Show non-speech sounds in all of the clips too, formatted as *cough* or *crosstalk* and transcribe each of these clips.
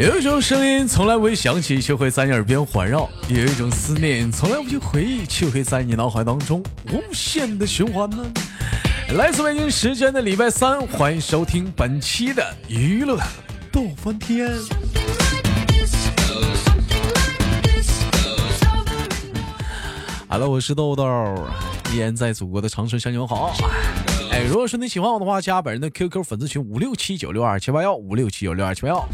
有一种声音从来不会响起，却会在你耳边环绕；有一种思念从来不去回忆，却会在你脑海当中无限的循环呢。来自北京时间的礼拜三，欢迎收听本期的娱乐逗翻天。Hello，我是豆豆，依然在祖国的长春向你们好。哎，如果说你喜欢我的话，加本人的 QQ 粉丝群五六七九六二七八幺五六七九六二七八幺。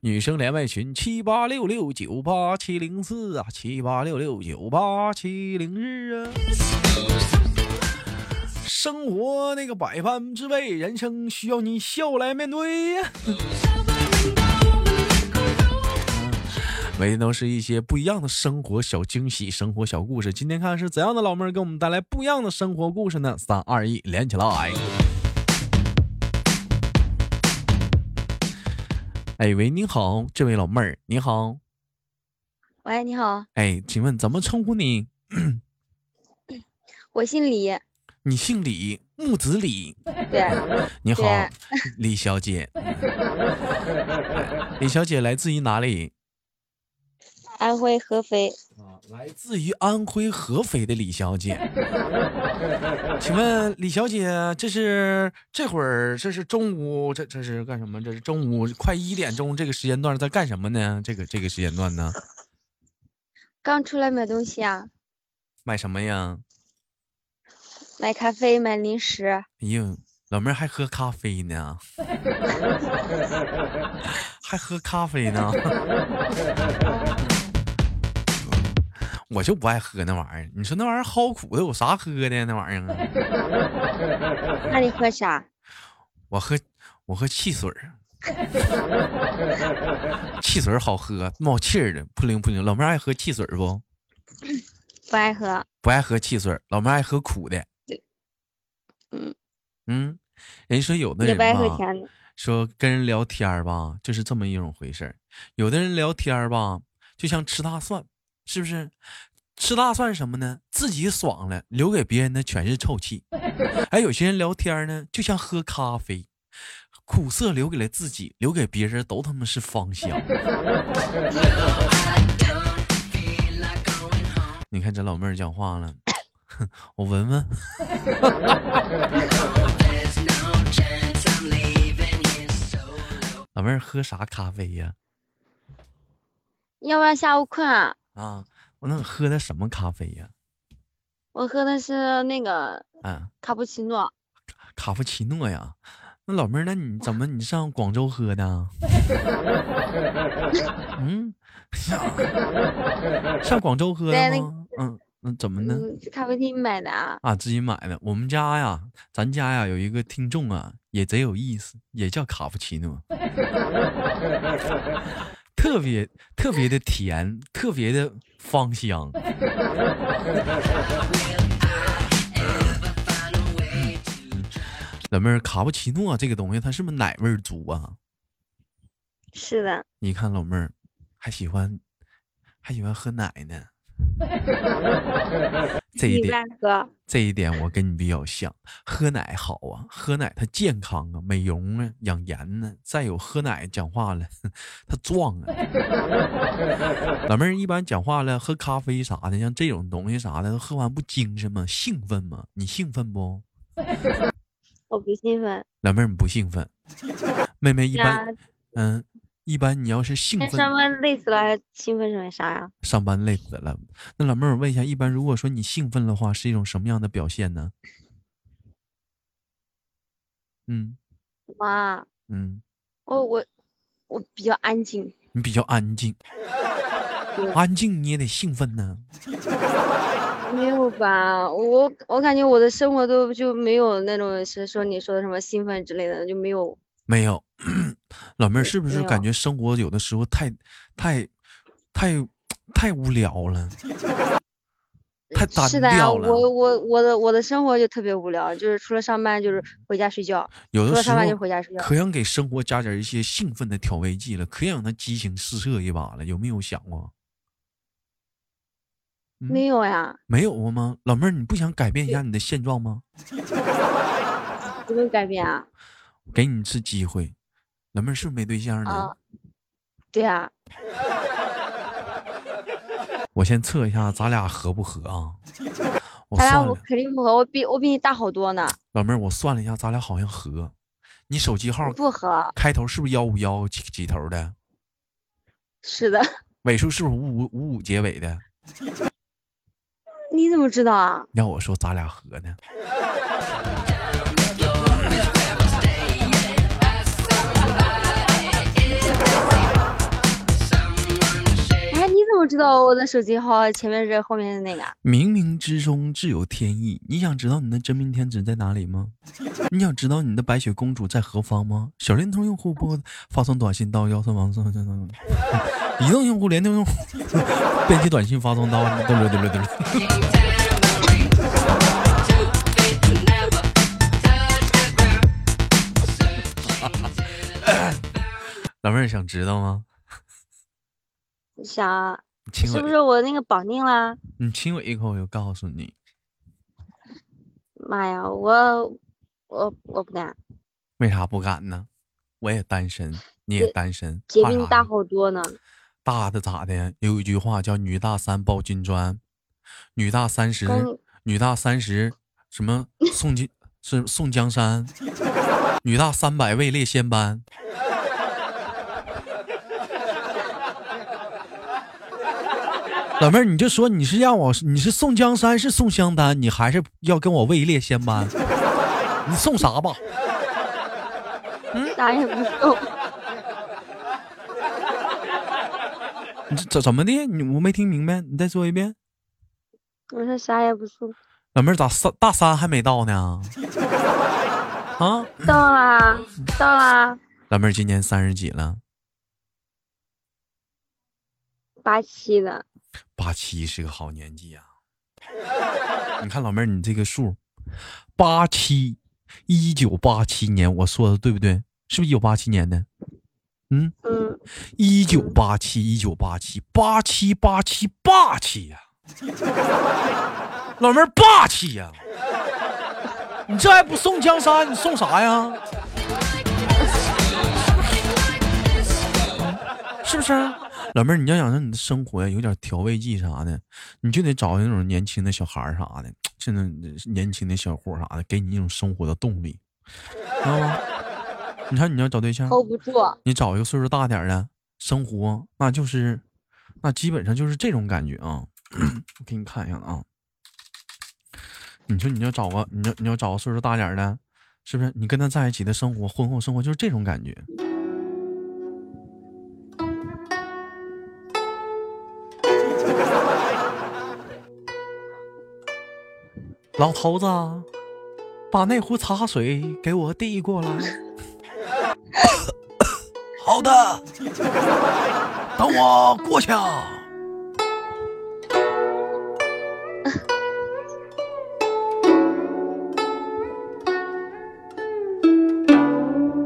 女生连麦群七八六六九八七零四啊，七八六六九八七零日啊。生活那个百般滋味，人生需要你笑来面对呀。每天都是一些不一样的生活小惊喜，生活小故事。今天看是怎样的老妹儿给我们带来不一样的生活故事呢？三二一，连起来！哎喂，你好，这位老妹儿，你好。喂，你好。哎，请问怎么称呼你？*coughs* 我姓李。你姓李，木子李。对。*laughs* 你好，李小姐。*laughs* 李小姐来自于哪里？安徽合肥啊。来自于安徽合肥的李小姐，*laughs* 请问李小姐，这是这会儿这是中午，这这是干什么？这是中午快一点钟这个时间段在干什么呢？这个这个时间段呢？刚出来买东西啊。买什么呀？买咖啡，买零食。哎呦，老妹儿还喝咖啡呢？*laughs* 还喝咖啡呢？*laughs* 我就不爱喝那玩意儿，你说那玩意儿齁苦的，有啥喝的那玩意儿啊？*laughs* 那你喝啥？我喝我喝汽水儿，汽水好喝，冒气儿的，扑灵扑灵。老妹儿爱喝汽水不？不爱喝，不爱喝汽水。老妹儿爱喝苦的。嗯嗯，人说有的人吧，说跟人聊天吧，就是这么一种回事儿。有的人聊天吧，就像吃大蒜。是不是吃大蒜什么呢？自己爽了，留给别人的全是臭气。还 *laughs* 有些人聊天呢，就像喝咖啡，苦涩留给了自己，留给别人都他妈是芳香。*laughs* 你看这老妹儿讲话了，*laughs* 我闻闻。老妹儿喝啥咖啡呀？要不然下午困啊？啊，我那喝的什么咖啡呀？我喝的是那个，嗯，卡布奇诺。卡布奇诺呀，那老妹儿，那你 *laughs* 怎么你上广州喝的？*laughs* 嗯，*laughs* 上广州喝的吗？嗯那，怎么呢？咖啡厅买的啊。啊，自己买的。我们家呀，咱家呀有一个听众啊，也贼有意思，也叫卡布奇诺。特别特别的甜，特别的芳香。老妹儿，卡布奇诺这个东西，它是不是奶味儿足啊？是的。你看老妹儿，还喜欢还喜欢喝奶呢。这一点，这一点我跟你比较像，喝奶好啊，喝奶它健康啊，美容啊，养颜呢。再有喝奶讲话了，*laughs* 它壮啊。*laughs* 老妹儿一般讲话了，喝咖啡啥的，像这种东西啥的，喝完不精神吗？兴奋吗？你兴奋不？*laughs* 我不兴奋。老妹儿你不兴奋？妹妹一般，嗯。一般你要是兴奋，上班累死了还兴奋什么啥呀？上班累死了，那老妹儿，我问一下，一般如果说你兴奋的话，是一种什么样的表现呢？嗯，妈，嗯，我我我比较安静，你比较安静，安静你也得兴奋呢。*laughs* 没有吧？我我感觉我的生活都就没有那种是说你说的什么兴奋之类的，就没有。没有，老妹儿是不是感觉生活有的时候太、太、太、太无聊了？*laughs* 太单调了。是的，我我我的我的生活就特别无聊，就是除了上班就是回家睡觉，有的时候可想给生活加点一些兴奋的调味剂了，可想让他激情四射一把了，有没有想过？没有呀，没有过吗？老妹儿，你不想改变一下你的现状吗？*laughs* 不能改变啊！给你一次机会，老妹儿是不是没对象呢？对呀。*laughs* 我先测一下，咱俩合不合啊？咱俩我肯定不合，我比我比你大好多呢。老妹儿，我算了一下，咱俩好像合。你手机号不合，开头是不是幺五幺几几头的？是的。*laughs* 尾数是不是五五五五结尾的？你怎么知道啊？要我说，咱俩合呢。知道我的手机号前面是后面是那个？冥冥之中自有天意。你想知道你的真命天子在哪里吗？*laughs* 你想知道你的白雪公主在何方吗？小灵通用户拨发送短信到幺三王三三三。移动用户、联通用户 *laughs* 编辑短信发送到嘟噜嘟噜嘟噜。*laughs* 老妹儿想知道吗？想。是不是我那个绑定啦？你亲我一口，我就告诉你。妈呀，我我我不敢。为啥不敢呢？我也单身，你也单身，姐比你大好多呢。大的咋的？有一句话叫“女大三抱金砖”，女大三十，女大三十，什么宋金是宋江山，*laughs* 女大三百位列仙班。老妹儿，你就说你是让我你是送江山是送香丹，你还是要跟我位列仙班？你送啥吧？嗯，啥也不送。你怎怎么的？你我没听明白，你再说一遍。我说啥也不送。老妹儿咋三大三还没到呢？啊？到啦，到啦。老妹儿今年三十几了？八七的。八七是个好年纪呀。*laughs* 你看老妹儿，你这个数，八七，一九八七年，我说的对不对？是不是一九八七年的？嗯嗯，一九八七，一九八七，八七八七，霸气呀！*laughs* 老妹儿霸气呀！你这还不送江山，你送啥呀？*laughs* 是不是？老妹儿，你要想让你的生活呀有点调味剂啥的，你就得找那种年轻的小孩儿啥的，*tsk* 现在年轻的小伙啥的，给你一种生活的动力，知道吗？你看，你要找对象，hold 不住。你找一个岁数大点的，生活那就是，那基本上就是这种感觉啊。*clears throat* 我给你看一下啊。你说你要找个，你要你要找个岁数大点的，是不是？你跟他在一起的生活，婚后生活就是这种感觉。老头子，把那壶茶水给我递过来。*laughs* 好的，等我过去。啊。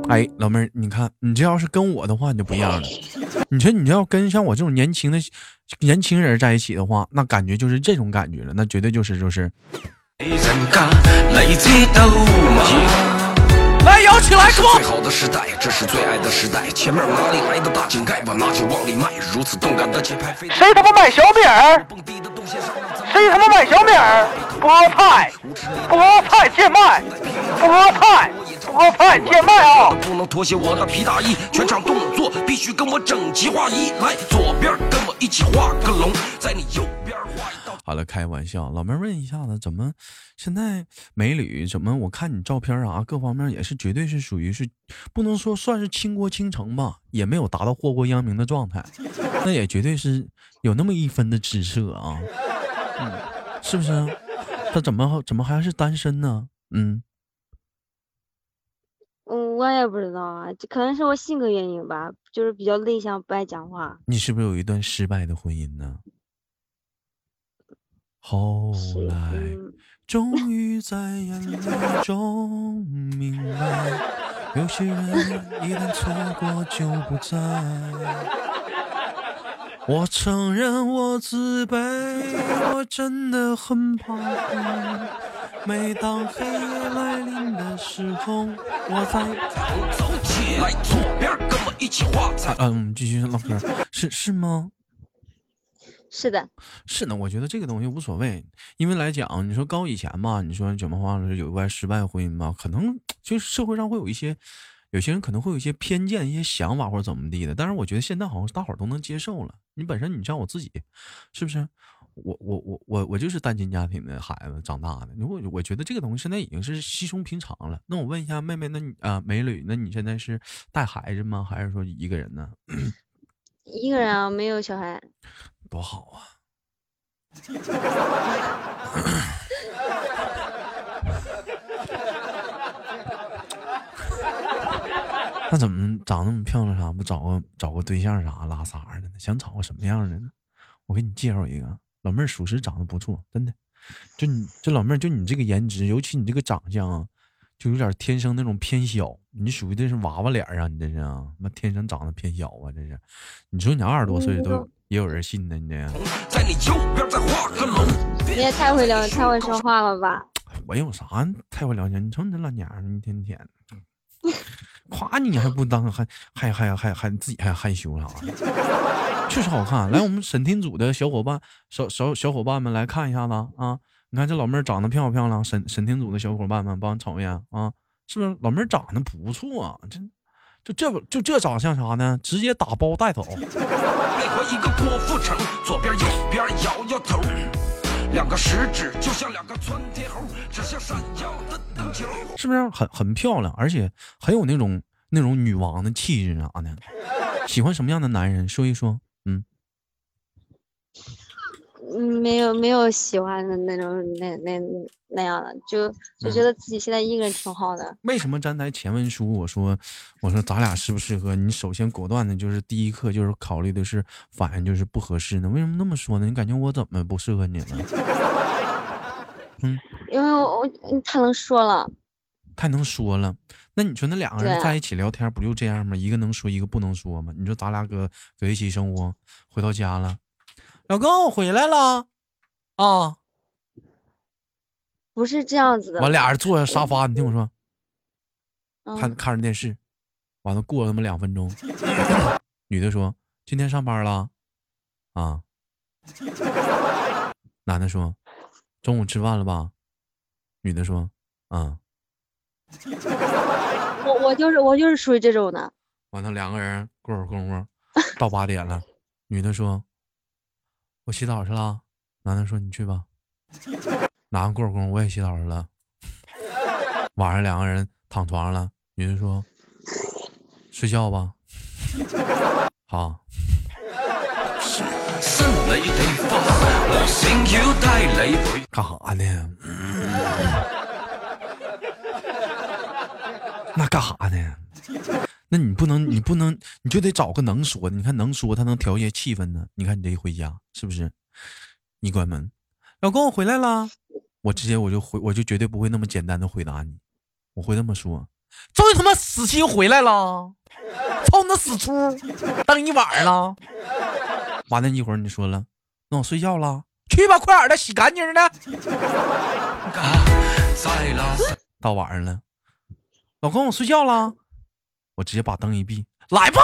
哎，老妹儿，你看，你这要是跟我的话，你就不一样了。你说你要跟像我这种年轻的年轻人在一起的话，那感觉就是这种感觉了，那绝对就是就是。来摇起来，哥！最好的时代，这是最爱的时代。前面哪里来的大井盖，我拿就往里迈。如此动感的节拍，谁他妈买小米儿？谁他妈买小米儿？菠菜，菠菜贱卖，菠菜，菠菜贱卖啊！不能脱下我的皮大衣，全场动作必须跟我整齐划一。来，左边跟我一起画个龙，在你右。好了，开玩笑，老妹儿问一下子，怎么现在美女怎么？我看你照片啊，各方面也是绝对是属于是，不能说算是倾国倾城吧，也没有达到祸国殃民的状态，那也绝对是有那么一分的姿色啊，嗯，是不是？他怎么怎么还是单身呢？嗯，嗯，我也不知道啊，可能是我性格原因吧，就是比较内向，不爱讲话。你是不是有一段失败的婚姻呢？后来，终于在眼泪中明白，有些人一旦错过就不在。*laughs* 我承认我自卑，我真的很怕黑。每当黑夜来临的时候，我在。来左边跟我一起画彩。嗯，继续唠嗑，是是吗？是的，是的，我觉得这个东西无所谓，因为来讲，你说高以前嘛，你说怎么话是有关失败婚姻嘛，可能就是社会上会有一些，有些人可能会有一些偏见、一些想法或者怎么地的，但是我觉得现在好像大伙儿都能接受了。你本身，你像我自己，是不是？我我我我我就是单亲家庭的孩子长大的，我我觉得这个东西现在已经是稀松平常了。那我问一下妹妹，那你啊，美女，那你现在是带孩子吗？还是说一个人呢？一个人啊，没有小孩。多好啊！*laughs* 那怎么长那么漂亮啥不找个找个对象啥拉撒的呢？想找个什么样的呢？我给你介绍一个老妹儿，属实长得不错，真的。就你这老妹儿，就你这个颜值，尤其你这个长相啊，就有点天生那种偏小。你属于这是娃娃脸啊，你这是啊？那天生长得偏小啊，这是。你说你二十多岁都。也有人信呢，你这。你也太会聊，太会说话了吧？我有啥太会聊天？你瞅你这老娘们，一天天，*laughs* 夸你你还不当，还还还还还自己还害羞啥的？*laughs* 确实好看。来，我们沈天组的小伙伴，小小小伙伴们来看一下子啊！你看这老妹儿长得漂不漂亮？沈沈天组的小伙伴们，帮我瞅一眼啊！是不是老妹儿长得不错？啊？真。就这就这长相啥呢？直接打包带走。左边右边摇摇头，两个食指就像两个窜天猴，指向闪耀的灯球。是不是很很漂亮，而且很有那种那种女王的气质啥的？喜欢什么样的男人？说一说。嗯。嗯，没有没有喜欢的那种那那那样的，就就觉得自己现在一个人挺好的。为什么站在前文书我说我说咱俩适不适合？你首先果断的就是第一刻就是考虑的是反应就是不合适呢？为什么那么说呢？你感觉我怎么不适合你呢？*laughs* 嗯，因为我太能说了，太能说了。那你说那两个人在一起聊天不就这样吗？一个能说，一个不能说吗？你说咱俩搁搁一起生活，回到家了。老公，我回来了，啊，不是这样子的。我俩人坐下沙发，你听我说，看看着电视，完了过了那么两分钟，*laughs* 女的说：“今天上班了，啊。”男的说：“中午吃饭了吧？”女的说：“啊。”我我就是我就是属于这种的。完了，两个人过会儿功夫到八点了，女的说。我洗澡去了，男的说你去吧。拿完过功，我也洗澡去了。晚上两个人躺床上了，女的说睡觉吧。好。*laughs* 干啥呢？那干啥呢？那你不能，你不能，你就得找个能说的。你看能说，他能调节气氛呢。你看你这一回家，是不是？你关门，老公我回来了。我直接我就回，我就绝对不会那么简单的回答你。我会这么说：终于他妈死心回来了，操你那死猪，等一晚上了。完了，一会儿你说了，那我睡觉了，去吧，快点的，洗干净的。*laughs* 到晚上了，老公我睡觉了。我直接把灯一闭，来吧。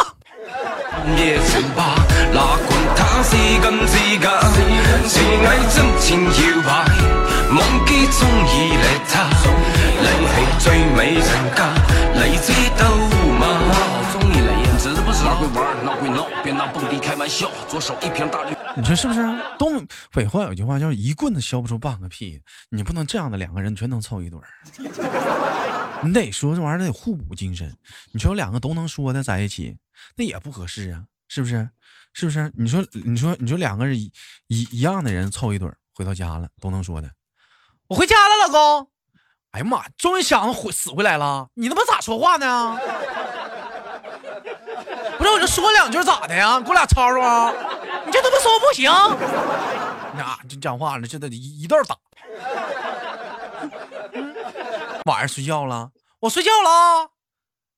你说是不是？东北话有句话叫“一棍子削不出半个屁”，你不能这样的两个人全能凑一对儿。你得说这玩意儿得互补精神。你说两个都能说的在一起，那也不合适啊，是不是？是不是？你说，你说，你说两个人一一样的人凑一对儿，回到家了都能说的。我回家了，老公。哎呀妈，终于想回死回来了。你他妈咋说话呢？*laughs* 不是，我就说两句咋的呀？给我俩吵吵啊？你这他妈说不行。*laughs* 那就讲话了，这得一一道打。晚上睡觉了，我睡觉了，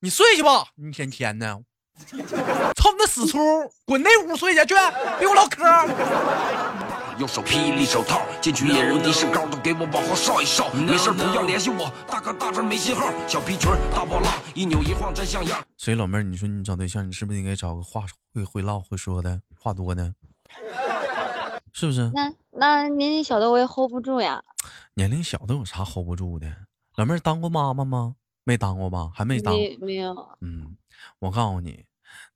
你睡去吧，一天天的。操你那死粗，滚那屋睡去去，别跟我唠嗑。右手霹雳手套，进去野人的身高，都给我往后稍一稍。没事不要联系我，大哥大这没信号。小皮裙大波浪，一扭一晃真像样。所以老妹儿，你说你找对象，你是不是应该找个话会会唠会说的，话多的？是不是？那那年龄小的我也 hold 不住呀。年龄小的有啥 hold 不住的？老妹儿当过妈妈吗？没当过吧？还没当？没有。嗯，我告诉你。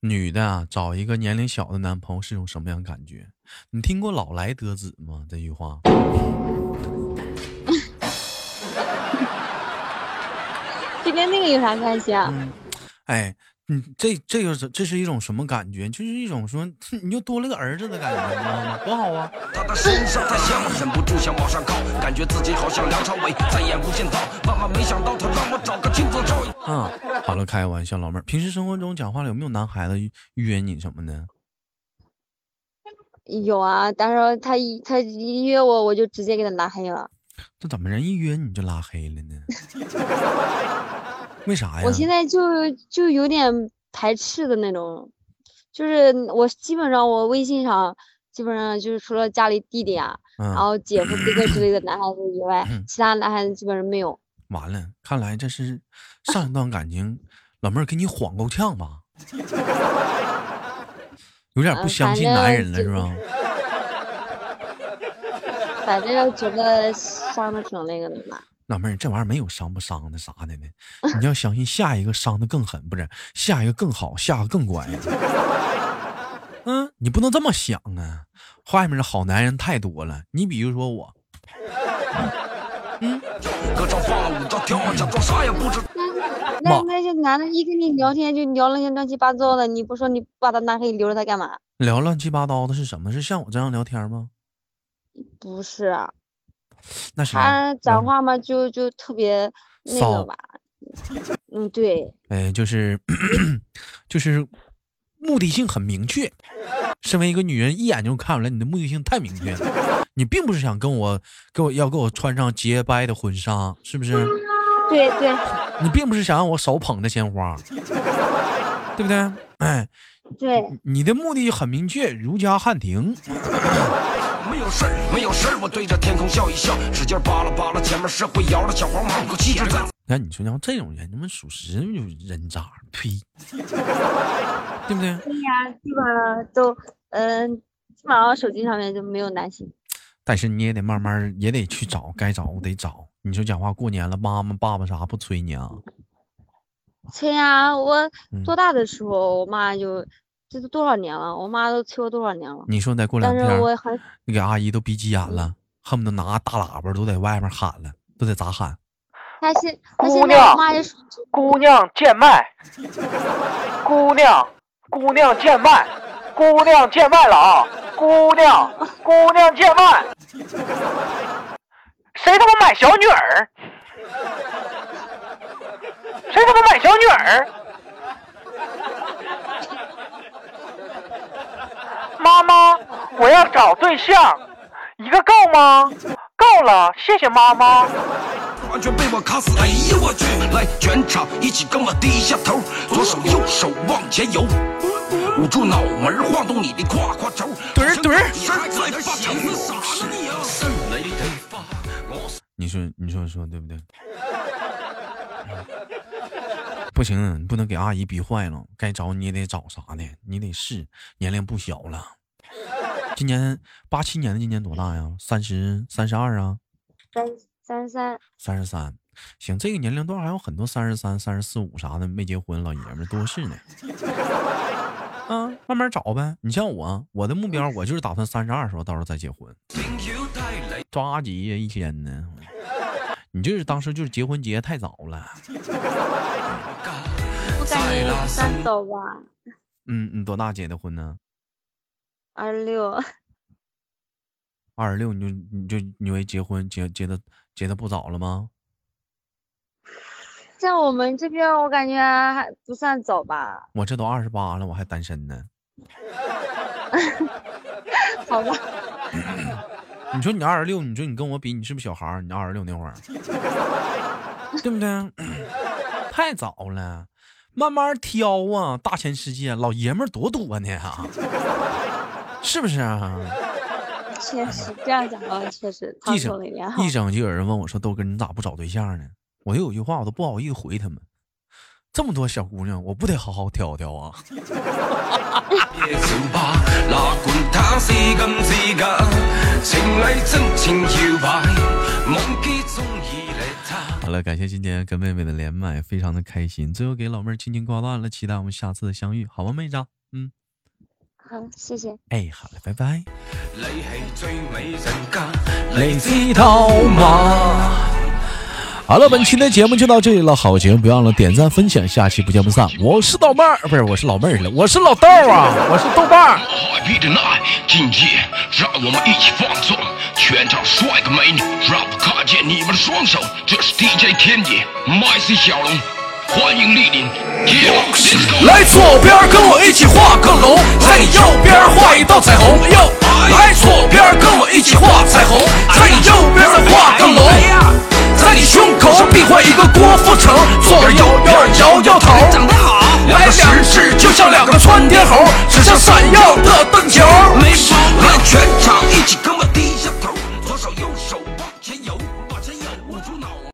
女的啊，找一个年龄小的男朋友是种什么样感觉？你听过“老来得子”吗？这句话。*laughs* 这跟那个有啥关系啊？哎。你，这这个是这是一种什么感觉？就是一种说你又多了个儿子的感觉，你知道吗？多好啊！他的身上太香，忍不住想往上靠，感觉自己好像梁朝伟再也无间道。万万没想到，他让我找个镜子照。嗯，好了，开个玩笑，老妹儿，平时生活中讲话了有没有男孩子约你什么的？有啊，但是他一他一约我，我就直接给他拉黑了。这怎么人一约你就拉黑了呢？*laughs* 为啥呀？我现在就就有点排斥的那种，就是我基本上我微信上基本上就是除了家里弟弟啊，然后姐夫哥哥之类的男孩子以外，*laughs* 其他男孩子基本上没有。完了，看来这是上一段感情，老妹儿给你晃够呛吧？*laughs* 有点不相信男人了是吧？*laughs* 反正觉得伤的挺那个的吧。老妹儿，这玩意儿没有伤不伤的啥的呢？你要相信下一个伤的更狠，不是下一个更好，下个更乖。*laughs* 嗯，你不能这么想啊！外面的好男人太多了，你比如说我。嗯。那那那些男的，一跟你聊天就聊那些乱七八糟的，你不说你把他拉黑留着他干嘛？聊乱七八糟的是什么？是像我这样聊天吗？不是。那啥他讲话嘛，就就特别那个吧，嗯，对，哎，就是 *coughs* 就是目的性很明确。身为一个女人，一眼就看出来你的目的性太明确了。你并不是想跟我给我要给我穿上洁白的婚纱，是不是？对对。你并不是想让我手捧着鲜花，对不对？哎，对。你的目的很明确，如家汉庭。*laughs* 没有事儿，没有事儿，我对着天空笑一笑，使劲扒拉扒拉前面社会摇的小黄毛，可气质在。那你说，像这种人，他妈属实就人渣，呸，*laughs* 对不对？对呀，基本上都，嗯，基本上手机上面就没有男性。但是你也得慢慢，也得去找，该找得找。你说讲话过年了，妈妈爸爸啥不催你啊？催啊！我多大的时候，我妈就。这都多少年了，我妈都催我多少年了。你说再过两天，你给阿姨都逼急眼了，恨不得拿大喇叭都在外面喊了，都得咋喊？他现姑娘，姑娘贱卖，姑娘，姑娘贱卖，姑娘贱卖了啊！姑娘，姑娘贱卖，谁他妈买小女儿？谁他妈买小女儿？妈妈，我要找对象，一个够吗？够了，谢谢妈妈。完全被我卡死！哎呀我去！来，全场一起跟我低下头，左手右手往前游，捂住脑门晃动你的胯胯轴。墩儿墩儿。你说你说说对不对？*laughs* 不行，你不能给阿姨逼坏了。该找你也得找啥的，你得试。年龄不小了，今年八七年的，今年多大呀？三十三十二啊？三三三三十三。行，这个年龄段还有很多三十三、三十四五啥的没结婚老爷们多是呢。啊，慢慢找呗。你像我，我的目标我就是打算三十二时候到时候再结婚。抓急呀，一天呢。你就是当时就是结婚结太早了。不赶紧三走吧。嗯，你多大结的婚呢？二十六。二十六，你就你就你为结婚结结的结的不早了吗？在我们这边，我感觉还不算早吧。我这都二十八了，我还单身呢。*laughs* 好吧。你说你二十六，你说你跟我比，你是不是小孩儿？你二十六那会儿，对不对？太早了，慢慢挑啊！大千世界，老爷们儿多多呢啊，是不是啊？确实这样讲啊，确实。一整一整就有人问我说：“豆哥，你咋不找对象呢？”我有句话，我都不好意思回他们。这么多小姑娘，我不得好好挑挑啊！好了，感谢今天跟妹妹的连麦，非常的开心。最后给老妹儿轻轻挂断了，期待我们下次的相遇，好吗，妹子？嗯，好，谢谢。哎，好了，拜拜。好了，本期的节目就到这里了。好节目，别忘了点赞分享，下期不见不散。我是老妹儿，不是，我是老妹儿了，我是老豆啊，我是豆瓣。今夜让我们一起放纵，全场帅哥美女，让我看见你们的双手。这是 DJ 天野，MC 小龙，欢迎莅临。来左边跟我一起画个龙，在你右边画一道彩虹。哟，来左边跟我一起画彩虹，在你右边再画个龙。在你胸口上比划一个郭富城左边摇右边摇摇头。长得好两个食指就像两个窜天猴指向闪耀的灯球。没毛病全场一起跟我低